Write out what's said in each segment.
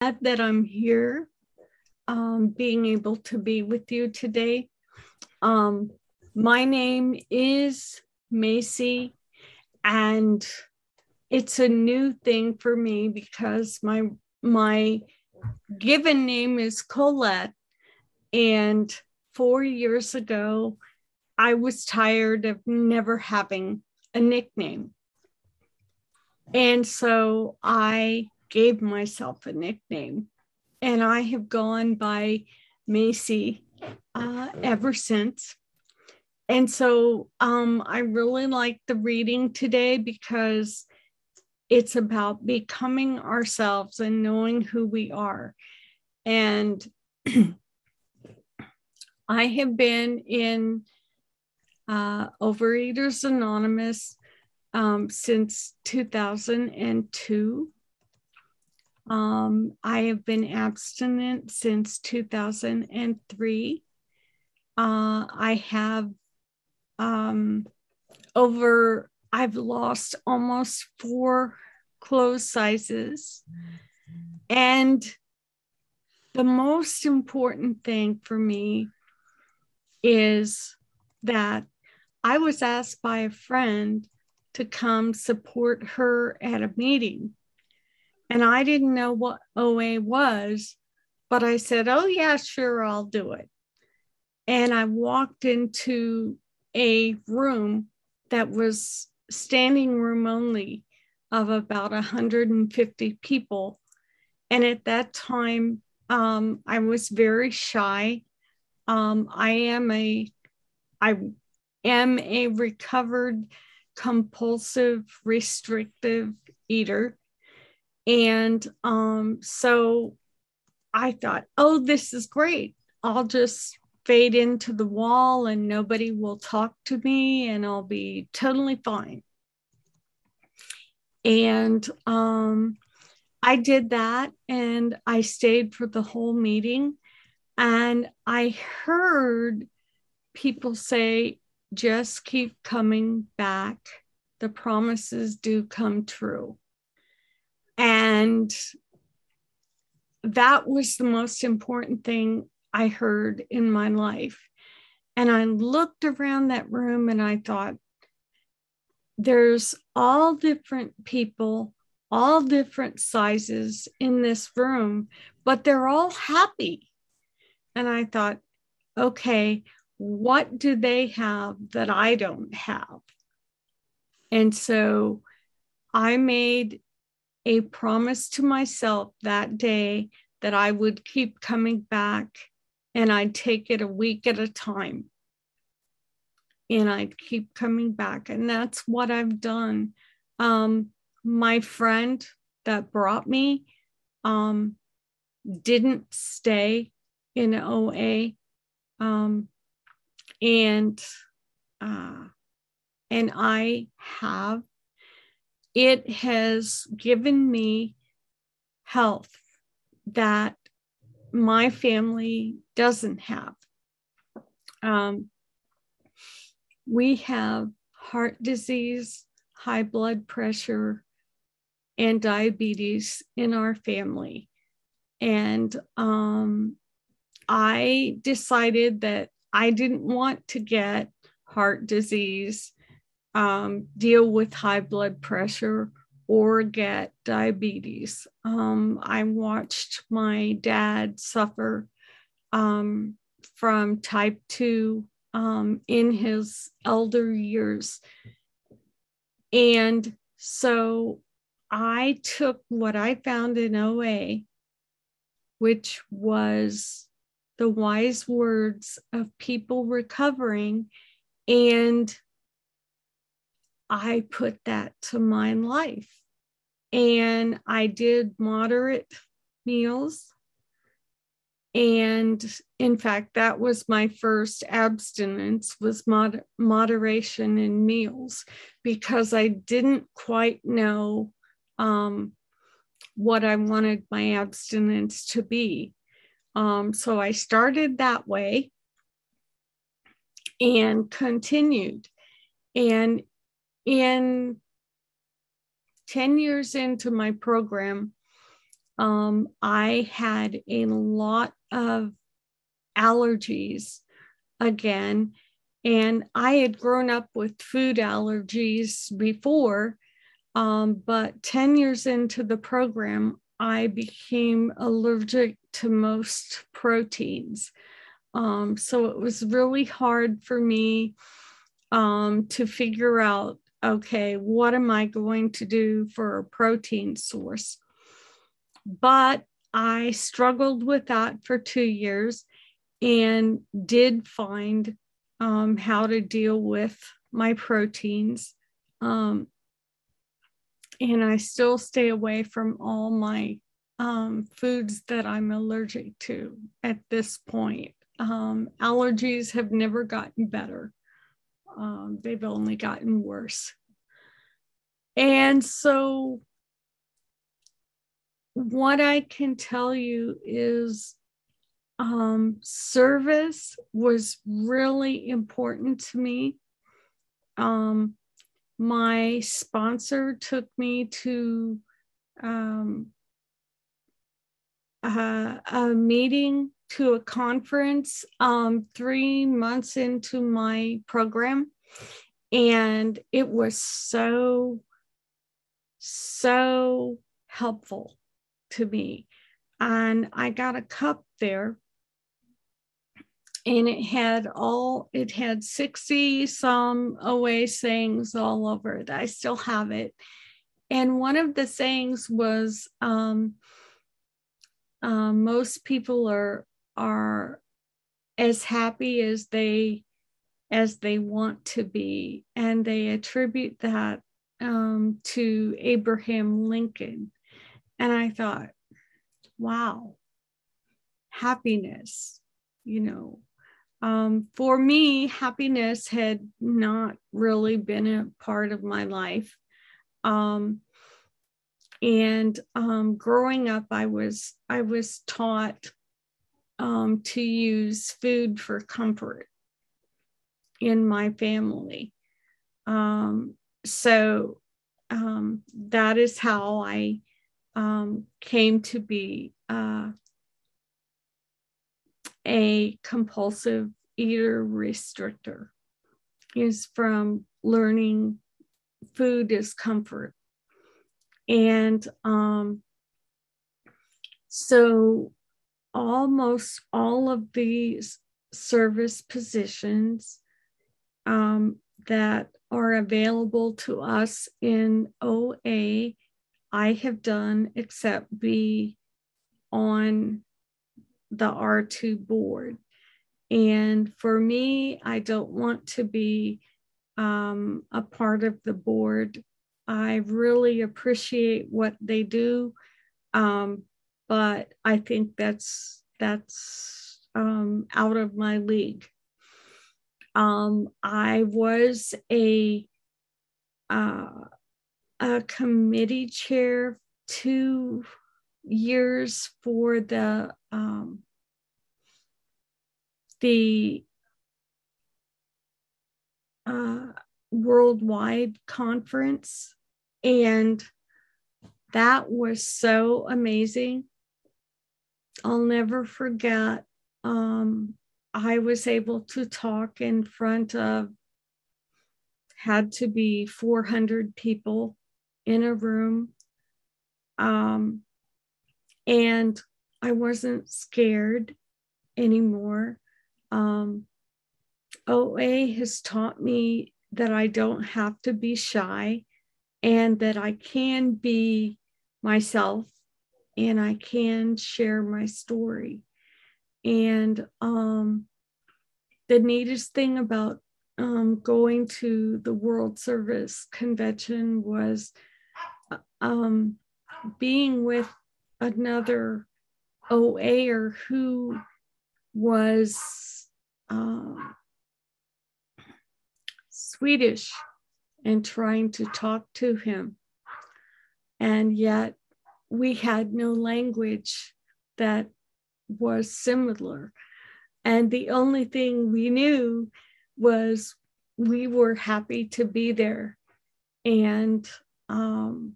glad that I'm here, um, being able to be with you today. Um, my name is Macy, and it's a new thing for me because my my given name is Colette, and four years ago, I was tired of never having a nickname. And so I gave myself a nickname. And I have gone by Macy uh, ever since. And so um, I really like the reading today because it's about becoming ourselves and knowing who we are. And I have been in uh, Overeaters Anonymous um, since 2002. Um, I have been abstinent since 2003. Uh, I have um, over, I've lost almost four clothes sizes. And the most important thing for me is that I was asked by a friend to come support her at a meeting. And I didn't know what OA was, but I said, Oh, yeah, sure, I'll do it. And I walked into a room that was standing room only of about 150 people. And at that time, um, I was very shy. Um, I am a, I am a recovered compulsive restrictive eater. And um, so I thought, oh, this is great. I'll just fade into the wall and nobody will talk to me and I'll be totally fine. And um, I did that and I stayed for the whole meeting. And I heard people say, just keep coming back. The promises do come true. And that was the most important thing I heard in my life. And I looked around that room and I thought, there's all different people, all different sizes in this room, but they're all happy. And I thought, okay, what do they have that I don't have? And so I made a promise to myself that day that I would keep coming back and I'd take it a week at a time. And I'd keep coming back. And that's what I've done. Um, my friend that brought me um, didn't stay in OA. Um, and uh, and I have. It has given me health that my family doesn't have. Um, we have heart disease, high blood pressure, and diabetes in our family. And um, I decided that I didn't want to get heart disease, um, deal with high blood pressure, or get diabetes. Um, I watched my dad suffer um, from type 2 um, in his elder years. And so I took what I found in OA, which was the wise words of people recovering. And I put that to my life. And I did moderate meals. And in fact, that was my first abstinence was mod- moderation in meals because I didn't quite know um, what I wanted my abstinence to be. Um, so I started that way and continued. And in 10 years into my program, Um, I had a lot of allergies again, and I had grown up with food allergies before. Um, but 10 years into the program, I became allergic to most proteins. Um, so it was really hard for me um, to figure out okay, what am I going to do for a protein source? But I struggled with that for two years and did find um, how to deal with my proteins. Um, and I still stay away from all my um, foods that I'm allergic to at this point. Um, allergies have never gotten better, um, they've only gotten worse. And so, what I can tell you is um, service was really important to me. Um, my sponsor took me to um, a, a, meeting to a conference um, three months into my program. And it was so, so helpful to me. And I got a cup there and it had all it had 60 some OA sayings all over it. I still have it. And one of the sayings was um, uh, most people are are as happy as they as they want to be, and they attribute that um, to Abraham Lincoln. And I thought, wow, happiness, you know, um, for me, happiness had not really been a part of my life. Um, and um, growing up, I was I was taught um, to use food for comfort in my family. Um, so um, that is how I came to be uh, a compulsive eater restrictor is from learning food is comfort. And um, so almost all of these service positions um, that are available to us in OA, I have done except be on the R2 board. And for me, I don't want to be um, a part of the board. I really appreciate what they do, um, but I think that's that's um, out of my league. Um, I was a uh, a committee chair two years for the um, the uh, worldwide conference, and that was so amazing. I'll never forget. Um, I was able to talk in front of had to be 400 people in a room. Um, and I wasn't scared anymore. Um, OA has taught me that I don't have to be shy and that I can be myself and I can share my story. And um, the neatest thing about um, going to the World Service Convention was um, being with another OAer who was um, Swedish and trying to talk to him. And yet we had no language that was similar. And the only thing we knew was we were happy to be there and um,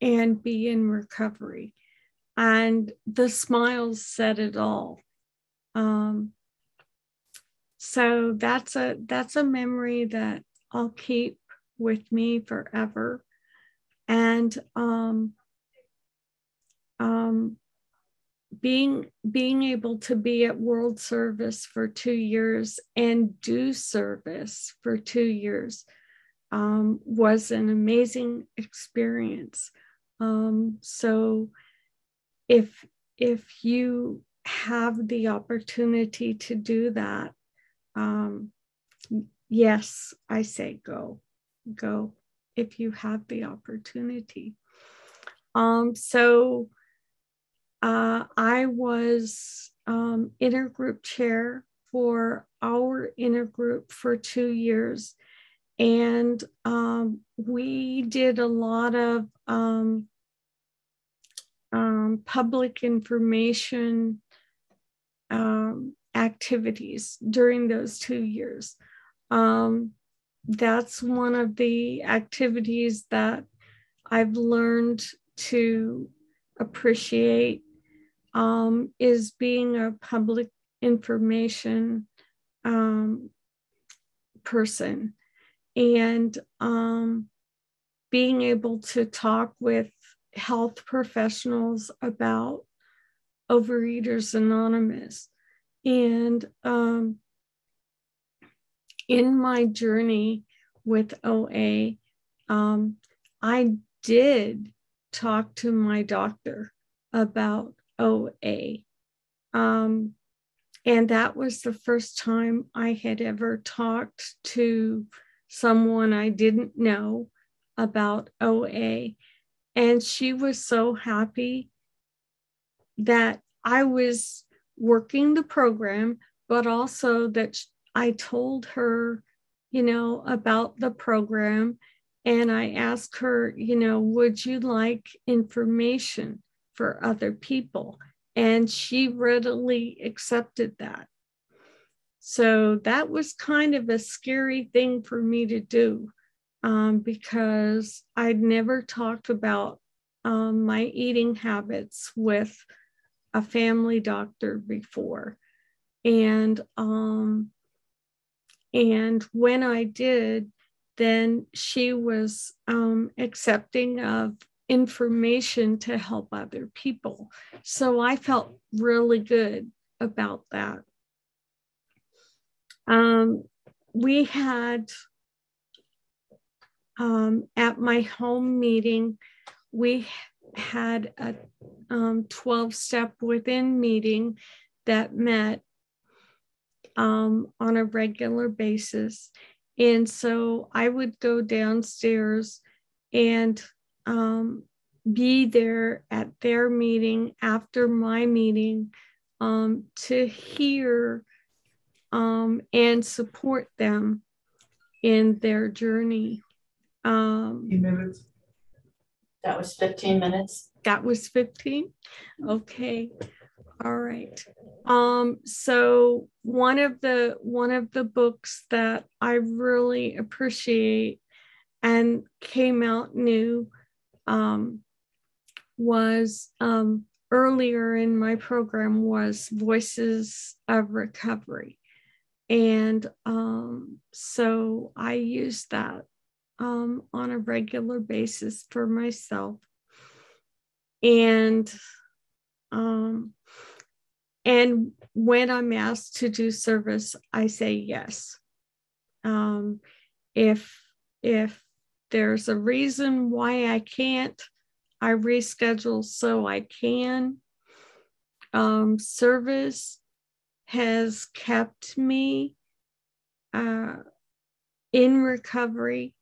and be in recovery. and the smiles said it all. Um, so that's a that's a memory that I'll keep with me forever. And um, um, being being able to be at World Service for two years and do service for two years um, was an amazing experience. Um, so if if you have the opportunity to do that, um, yes, I say go, go if you have the opportunity. Um, so uh, I was um, intergroup chair for our intergroup for two years. And um, we did a lot of um, um public information um, activities during those two years. Um, that's one of the activities that I've learned to appreciate um, is being a public information um, person and um, being able to talk with health professionals about Overeaters Anonymous. And um, in my journey with OA, um, I did talk to my doctor about OA. Um, and that was the first time I had ever talked to someone I didn't know about OA. And she was so happy that I was working the program, but also that I told her, you know, about the program. And I asked her, you know, would you like information for other people? And she readily accepted that. So that was kind of a scary thing for me to do um, because I'd never talked about um, my eating habits with a family doctor before. And um, and when I did, then she was um, accepting of information to help other people. So I felt really good about that. Um, we had um, at my home meeting, we had a um, 12 step within meeting that met um, on a regular basis. And so I would go downstairs and um, be there at their meeting after my meeting um, to hear um, and support them in their journey. Um, minutes. That was 15 minutes. That was 15? Okay. All right. Um, so one of the one of the books that I really appreciate and came out new um, was um, earlier in my program was Voices of Recovery. And um, so I use that um, on a regular basis for myself. And um, and when I'm asked to do service, I say yes. Um, if if there's a reason why I can't, I reschedule so I can. Um, service has kept me uh, in recovery,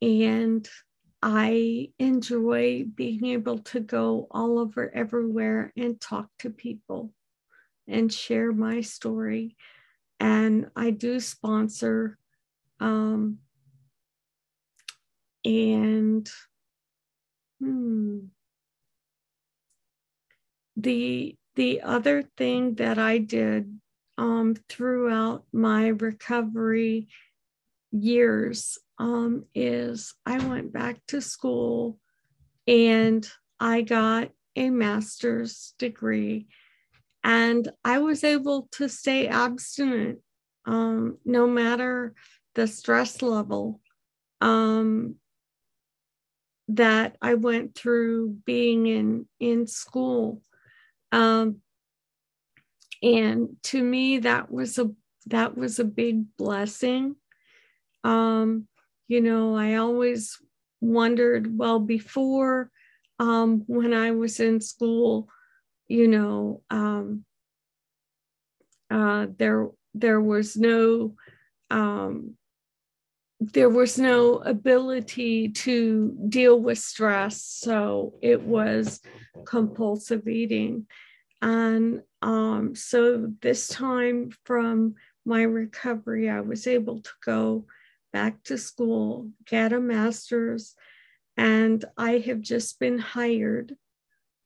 and I enjoy being able to go all over everywhere and talk to people and share my story. And I do sponsor um, and hmm, the the other thing that I did um, throughout my recovery years um, is I went back to school and I got a master's degree. And I was able to stay abstinent um, no matter the stress level. Um, that I went through being in in school. Um, and to me, that was a that was a big blessing. Um, you know, I always wondered, well, before um, when I was in school, you know, um, uh, there there was no um, there was no ability to deal with stress, so it was compulsive eating, and um, so this time from my recovery, I was able to go back to school, get a master's, and I have just been hired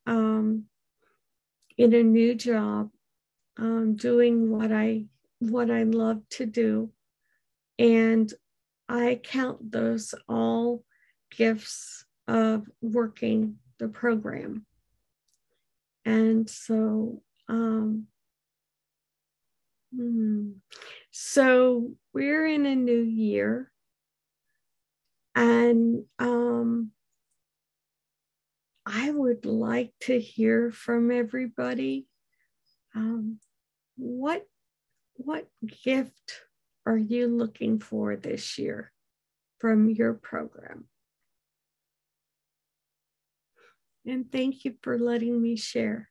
um, in a new job, um, doing what I what I love to do, and I count those all gifts of working the program. And so, um, hmm, so we're in a new year, and um, I would like to hear from everybody. Um, what what gift are you looking for this year from your program? And thank you for letting me share.